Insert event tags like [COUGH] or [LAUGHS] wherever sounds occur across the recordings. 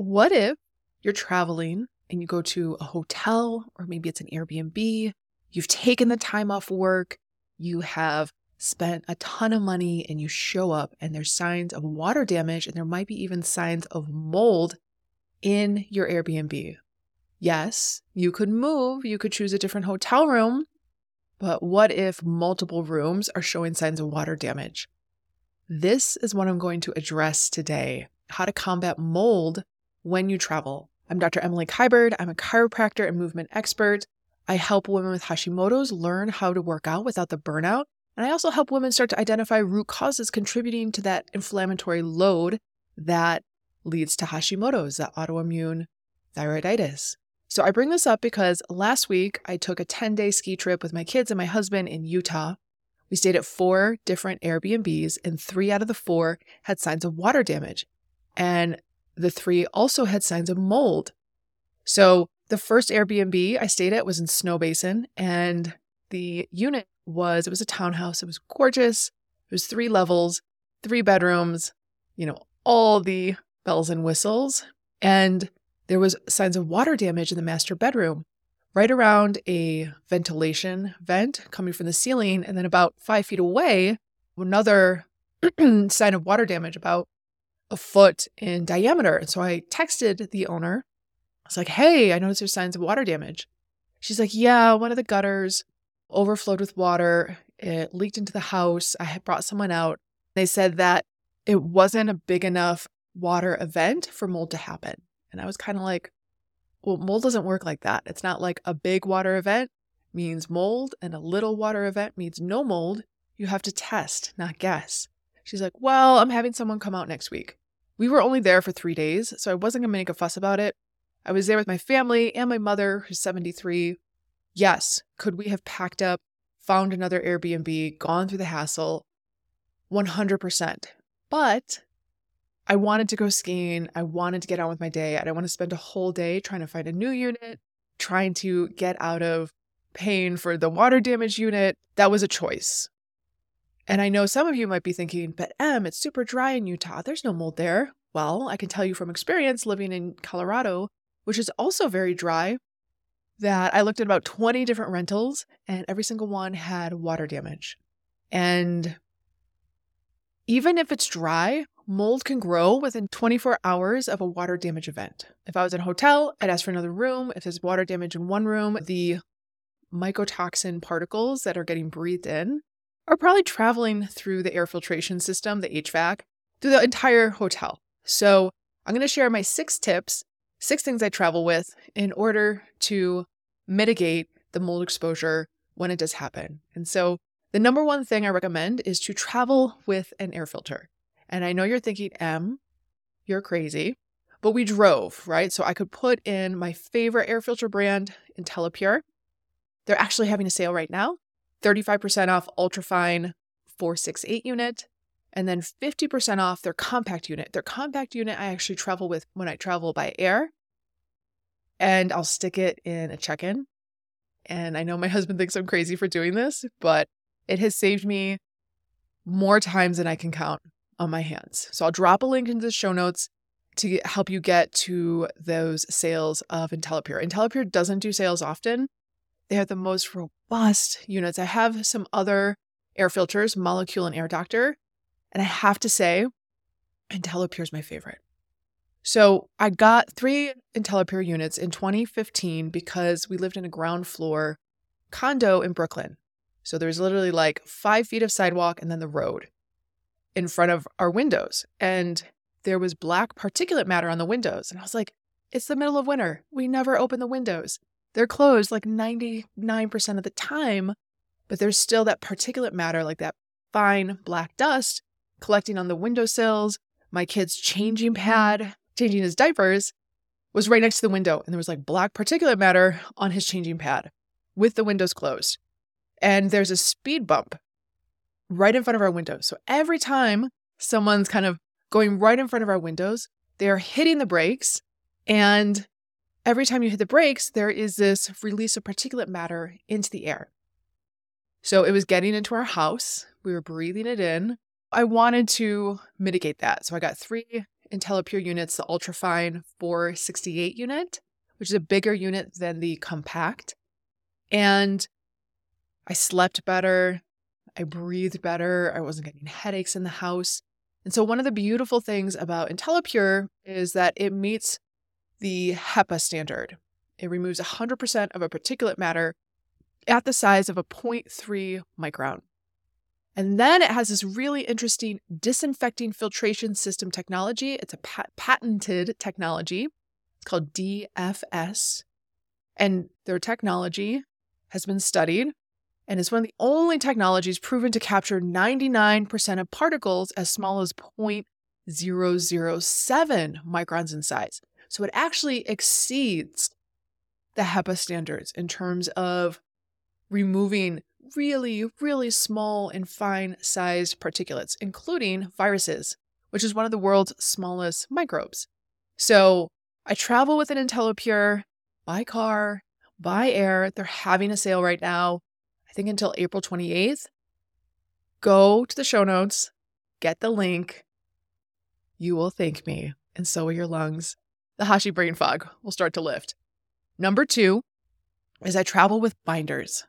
what if you're traveling and you go to a hotel or maybe it's an Airbnb? You've taken the time off work, you have spent a ton of money, and you show up and there's signs of water damage, and there might be even signs of mold in your Airbnb. Yes, you could move, you could choose a different hotel room, but what if multiple rooms are showing signs of water damage? This is what I'm going to address today how to combat mold when you travel. I'm Dr. Emily Kiberd. I'm a chiropractor and movement expert. I help women with Hashimoto's learn how to work out without the burnout. And I also help women start to identify root causes contributing to that inflammatory load that leads to Hashimoto's, that autoimmune thyroiditis. So I bring this up because last week I took a 10 day ski trip with my kids and my husband in Utah. We stayed at four different Airbnbs, and three out of the four had signs of water damage. And the three also had signs of mold. So the first Airbnb I stayed at was in Snow Basin, and the unit was it was a townhouse. It was gorgeous. It was three levels, three bedrooms, you know, all the bells and whistles. And there was signs of water damage in the master bedroom, right around a ventilation vent coming from the ceiling, and then about five feet away, another [CLEARS THROAT] sign of water damage about a foot in diameter. And so I texted the owner. I was like, hey, I noticed there's signs of water damage. She's like, yeah, one of the gutters overflowed with water. It leaked into the house. I had brought someone out. They said that it wasn't a big enough water event for mold to happen. And I was kind of like, well, mold doesn't work like that. It's not like a big water event means mold and a little water event means no mold. You have to test, not guess. She's like, well, I'm having someone come out next week. We were only there for three days, so I wasn't going to make a fuss about it. I was there with my family and my mother, who's 73. Yes, could we have packed up, found another Airbnb, gone through the hassle? 100%. But I wanted to go skiing. I wanted to get on with my day. I didn't want to spend a whole day trying to find a new unit, trying to get out of paying for the water damage unit. That was a choice. And I know some of you might be thinking, but Em, it's super dry in Utah. There's no mold there. Well, I can tell you from experience living in Colorado, which is also very dry, that I looked at about 20 different rentals and every single one had water damage. And even if it's dry, mold can grow within 24 hours of a water damage event. If I was in a hotel, I'd ask for another room. If there's water damage in one room, the mycotoxin particles that are getting breathed in are probably traveling through the air filtration system, the HVAC, through the entire hotel. So I'm going to share my six tips, six things I travel with in order to mitigate the mold exposure when it does happen. And so the number one thing I recommend is to travel with an air filter. And I know you're thinking, Em, you're crazy, but we drove, right? So I could put in my favorite air filter brand, IntelliPure. They're actually having a sale right now 35% off Ultrafine 468 unit, and then 50% off their compact unit. Their compact unit I actually travel with when I travel by air, and I'll stick it in a check in. And I know my [LAUGHS] husband thinks I'm crazy for doing this, but it has saved me more times than I can count on my hands. So I'll drop a link into the show notes to help you get to those sales of IntelliPure. IntelliPure doesn't do sales often, they have the most robust units. I have some other air filters, Molekule and Air Doctor, and I have to say, IntelliPure is my favorite. So I got three IntelliPure units in 2015 because we lived in a ground floor condo in Brooklyn. So there's literally like five feet of sidewalk and then the road in front of our windows. And there was black particulate matter on the windows. And I was like, it's the middle of winter. We never open the windows. They're closed like 99% of the time, but there's still that particulate matter, like that fine black dust collecting on the windowsills. My kid's changing mm-hmm. pad, changing his diapers, was right next to the window, and there was like black particulate matter on his changing pad with the windows closed. And there's a speed bump right in front of our windows. So every time someone's kind of going right in front of our windows, they are hitting the brakes and every time you hit the brakes, there is this release of particulate matter into the air. So it was getting into our house. We were breathing it in. I wanted to mitigate that. So I got three IntelliPure units, the Ultrafine 468 unit, which is a bigger unit than the compact. And I slept better. I breathed better. I wasn't getting headaches in the house. And so, one of the beautiful things about IntelliPure is that it meets the HEPA standard. It removes 100% of a particulate matter at the size of a 0.3 micron. And then it has this really interesting disinfecting filtration system technology. It's a pat- patented technology. It's called DFS. And their technology has been studied and is one of the only technologies proven to capture 99% of particles as small as 0.007 microns in size. So it actually exceeds the HEPA standards in terms of removing really, really small and fine sized particulates, including viruses, which is one of the world's smallest microbes. So I travel with an IntelliPure by car, by air. They're having a sale right now, I think until April 28th. Go to the show notes, get the link. You will thank me, and so will your lungs. The Hashi brain fog will start to lift. Number two is I travel with binders.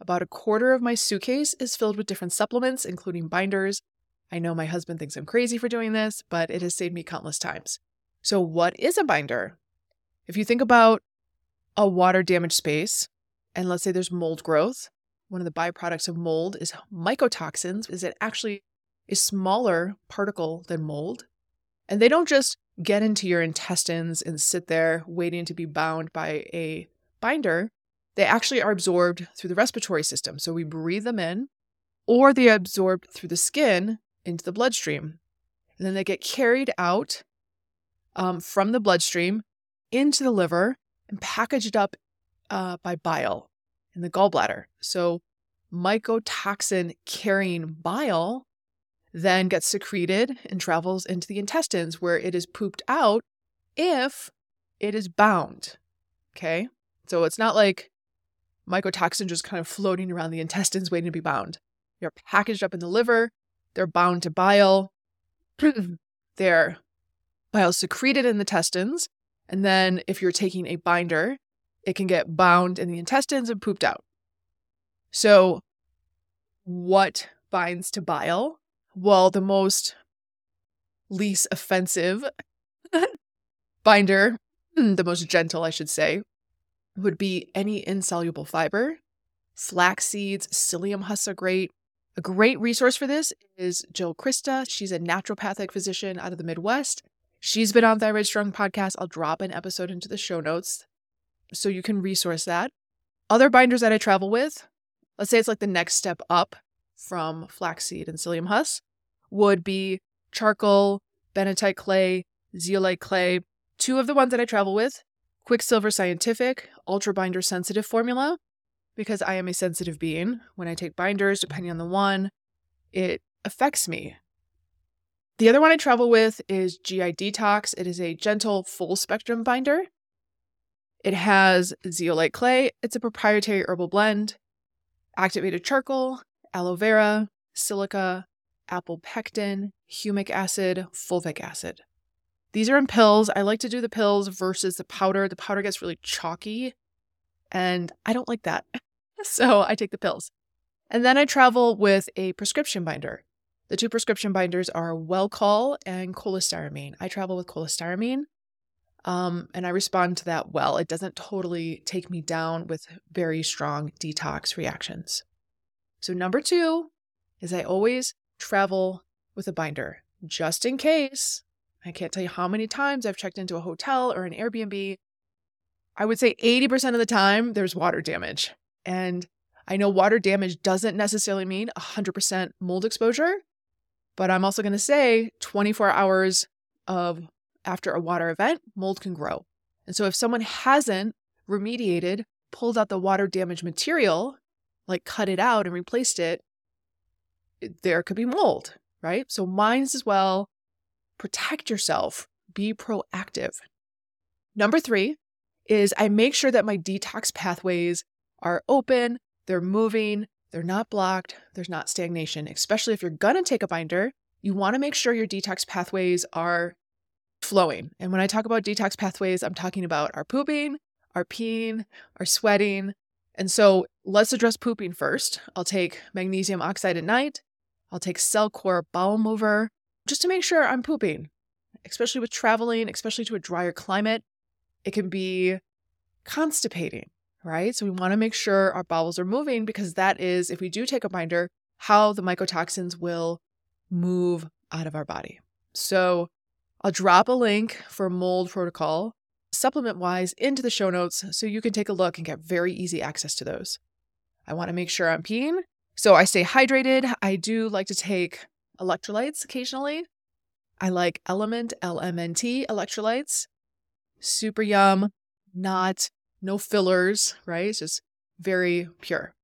About a quarter of my suitcase is filled with different supplements, including binders. I know my husband thinks I'm crazy for doing this, but it has saved me countless times. So, what is a binder? If you think about a water damaged space, and let's say there's mold growth, one of the byproducts of mold is mycotoxins, is it actually a smaller particle than mold. And they don't just get into your intestines and sit there waiting to be bound by a binder they actually are absorbed through the respiratory system. So we breathe them in, or they are absorbed through the skin into the bloodstream. And then they get carried out um, from the bloodstream into the liver and packaged up uh, by bile in the gallbladder. So mycotoxin carrying bile then gets secreted and travels into the intestines where it is pooped out if it is bound. Okay. So it's not like mycotoxin just kind of floating around the intestines waiting to be bound. They're packaged up in the liver, they're bound to bile, [CLEARS THROAT] they're bile secreted in the intestines, and then if you're taking a binder, it can get bound in the intestines and pooped out. So, what binds to bile? Well, the most least offensive [LAUGHS] binder, [CLEARS THROAT] the most gentle, I should say, would be any insoluble fiber. Flax seeds, psyllium husks are great. A great resource for this is Jill Crista. She's a naturopathic physician out of the Midwest. She's been on Thyroid Strong podcast. I'll drop an episode into the show notes so you can resource that. Other binders that I travel with, let's say it's like the next step up from flaxseed and psyllium husk, would be charcoal, bentonite clay, zeolite clay. Two of the ones that I travel with Quicksilver Scientific Ultra Binder Sensitive Formula because I am a sensitive being. When I take binders, depending on the one, it affects me. The other one I travel with is GI Detox. It is a gentle full spectrum binder. It has zeolite clay. It's a proprietary herbal blend, activated charcoal, aloe vera, silica, apple pectin, humic acid, fulvic acid. These are in pills. I like to do the pills versus the powder. The powder gets really chalky, and I don't like that. [LAUGHS] so I take the pills. And then I travel with a prescription binder. The two prescription binders are Welchol and cholestyramine. I travel with cholestyramine, um, and I respond to that well. It doesn't totally take me down with very strong detox reactions. So, number two is I always travel with a binder just in case I can't tell you how many times I've checked into a hotel or an Airbnb. I would say 80% of the time there's water damage. And I know water damage doesn't necessarily mean 100% mold exposure, but I'm also going to say 24 hours of after a water event, mold can grow. And so if someone hasn't remediated, pulled out the water damage material, like cut it out and replaced it, eh, there could be mold, right? So mines as well protect yourself, be proactive. Number three is I make sure that my detox pathways are open, they're moving, they're not blocked, there's not stagnation. Especially if you're gonna take a binder, you wanna make sure your detox pathways are flowing. And when I talk about detox pathways, I'm talking about our pooping, our peeing, our sweating. And so let's address pooping first. I'll take magnesium oxide at night. I'll take Cellcore bowel mover just to make sure I'm pooping, especially with traveling, especially to a drier climate. It can be constipating, right? So we want to make sure our bowels are moving because that is, if we do take a binder, how the mycotoxins will move out of our body. So I'll drop a link for mold protocol supplement wise into the show notes so you can take a look and get very easy access to those. I want to make sure I'm peeing. So I stay hydrated. I do like to take electrolytes occasionally. I like Element LMNT electrolytes. Super yum, not no fillers, right? It's just very pure.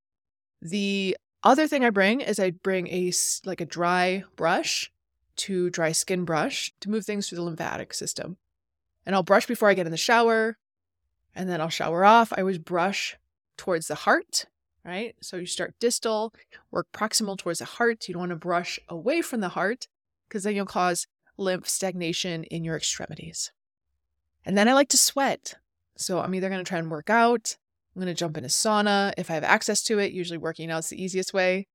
The other thing I bring is I bring a like a dry brush to dry skin brush to move things through the lymphatic system. And I'll brush before I get in the shower, and then I'll shower off. I always brush towards the heart, right? So you start distal, work proximal towards the heart. You don't want to brush away from the heart because then you'll cause lymph stagnation in your extremities. And then I like to sweat. So I'm either going to try and work out, I'm going to jump in a sauna if I have access to it. Usually, working out is the easiest way.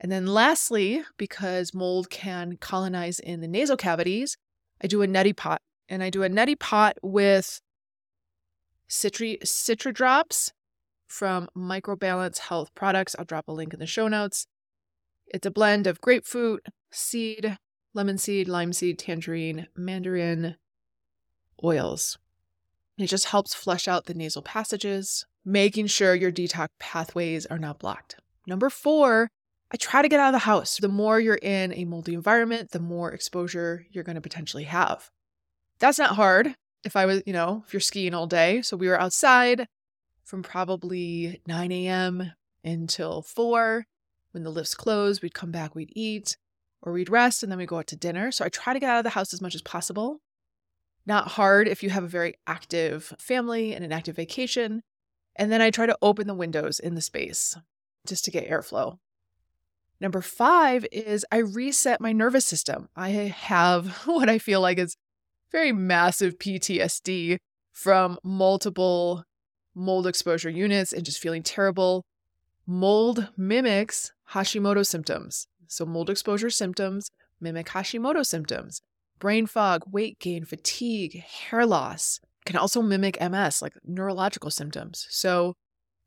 And then, lastly, because mold can colonize in the nasal cavities, I do a neti pot. And I do a neti pot with citri, citra drops from Microbalance Health Products. I'll drop a link in the show notes. It's a blend of grapefruit, seed, lemon seed, lime seed, tangerine, mandarin oils. It just helps flush out the nasal passages, making sure your detox pathways are not blocked. Number four, I try to get out of the house. The more you're in a moldy environment, the more exposure you're going to potentially have. That's not hard. If I was, you know, if you're skiing all day. So we were outside from probably 9 a.m. until 4. When the lifts closed, we'd come back, we'd eat, or we'd rest, and then we'd go out to dinner. So I try to get out of the house as much as possible. Not hard if you have a very active family and an active vacation. And then I try to open the windows in the space just to get airflow. Number five is I reset my nervous system. I have [LAUGHS] what I feel like is very massive PTSD from multiple mold exposure units and just feeling terrible. Mold mimics Hashimoto symptoms. So, mold exposure symptoms mimic Hashimoto symptoms. Brain fog, weight gain, fatigue, hair loss can also mimic MS, like neurological symptoms. So,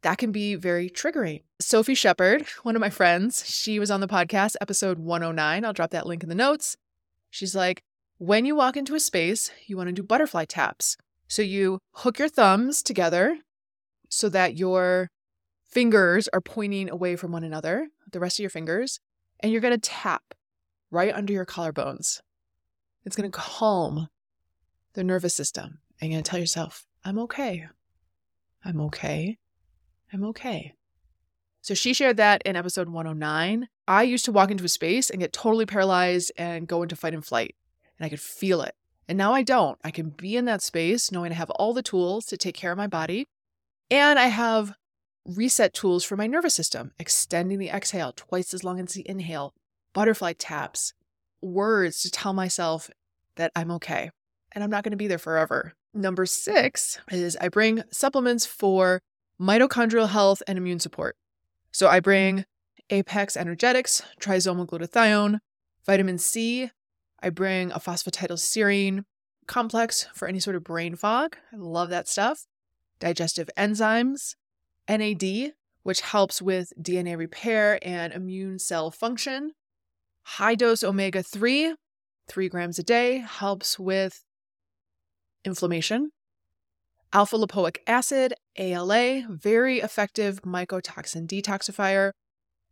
that can be very triggering. Sophie Shepard, [LAUGHS] one of my friends, she was on the podcast, episode 109. I'll drop that link in the notes. She's like, when you walk into a space, you want to do butterfly taps. So you hook your thumbs together so that your fingers are pointing away from one another, the rest of your fingers, and you're going to tap right under your collarbones. It's going to calm the nervous system. And you're going to tell yourself, I'm okay. I'm okay. I'm okay. So she shared that in episode 109. I used to walk into a space and get totally paralyzed and go into fight and flight, and I could feel it. And now I don't. I can be in that space knowing I have all the tools to take care of my body, and I have reset tools for my nervous system, extending the exhale twice as long as the inhale, butterfly taps, words to tell myself that I'm okay and I'm not going to be there forever. Number six is I bring supplements for mitochondrial health and immune support. So I bring Apex Energetics, Trizomal glutathione, vitamin C. I bring a phosphatidylserine complex for any sort of brain fog. I love that stuff. Digestive enzymes, NAD, which helps with DNA repair and immune cell function. High dose omega 3, three grams a day, helps with inflammation. Alpha lipoic acid, ALA, very effective mycotoxin detoxifier,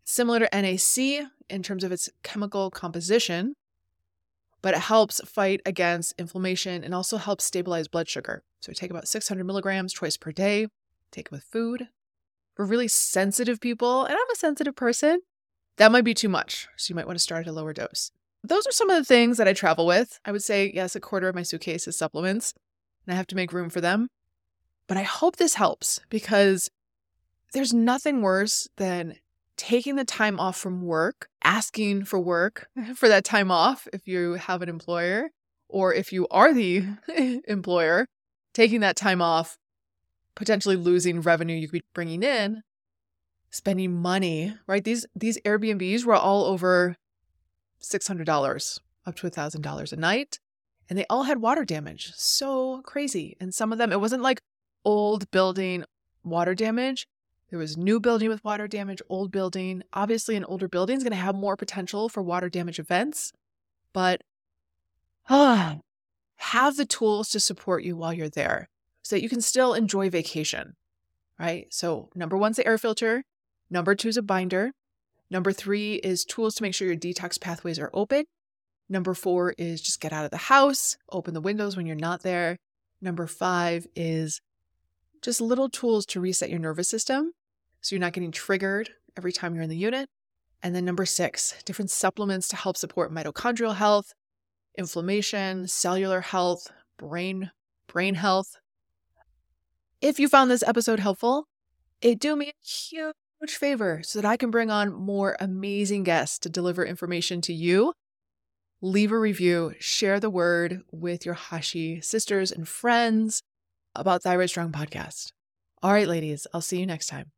similar to NAC in terms of its chemical composition, but it helps fight against inflammation and also helps stabilize blood sugar. So take about 600 milligrams twice per day, take it with food. For really sensitive people, and I'm a sensitive person, that might be too much. So you might want to start at a lower dose. Those are some of the things that I travel with. I would say, yes, a quarter of my suitcase is supplements, and I have to make room for them. But I hope this helps because there's nothing worse than taking the time off from work, asking for work [LAUGHS] for that time off if you have an employer, or if you are the [LAUGHS] employer, taking that time off, potentially losing revenue you could be bringing in, spending money, right? These these Airbnbs were all over $600 up to $1,000 a night, and they all had water damage. So crazy. And some of them it wasn't like old building water damage. There was new building with water damage, old building. Obviously, an older building is going to have more potential for water damage events, but ah, have the tools to support you while you're there so that you can still enjoy vacation, right? So, number one's the air filter. Number two is a binder. Number three is tools to make sure your detox pathways are open. Number four is just get out of the house, open the windows when you're not there. Number five is just little tools to reset your nervous system so you're not getting triggered every time you're in the unit. And then number six, different supplements to help support mitochondrial health, inflammation, cellular health, brain brain health. If you found this episode helpful, it do me a huge favor so that I can bring on more amazing guests to deliver information to you. Leave a review, share the word with your Hashi sisters and friends about Thyroid Strong podcast. All right, ladies, I'll see you next time.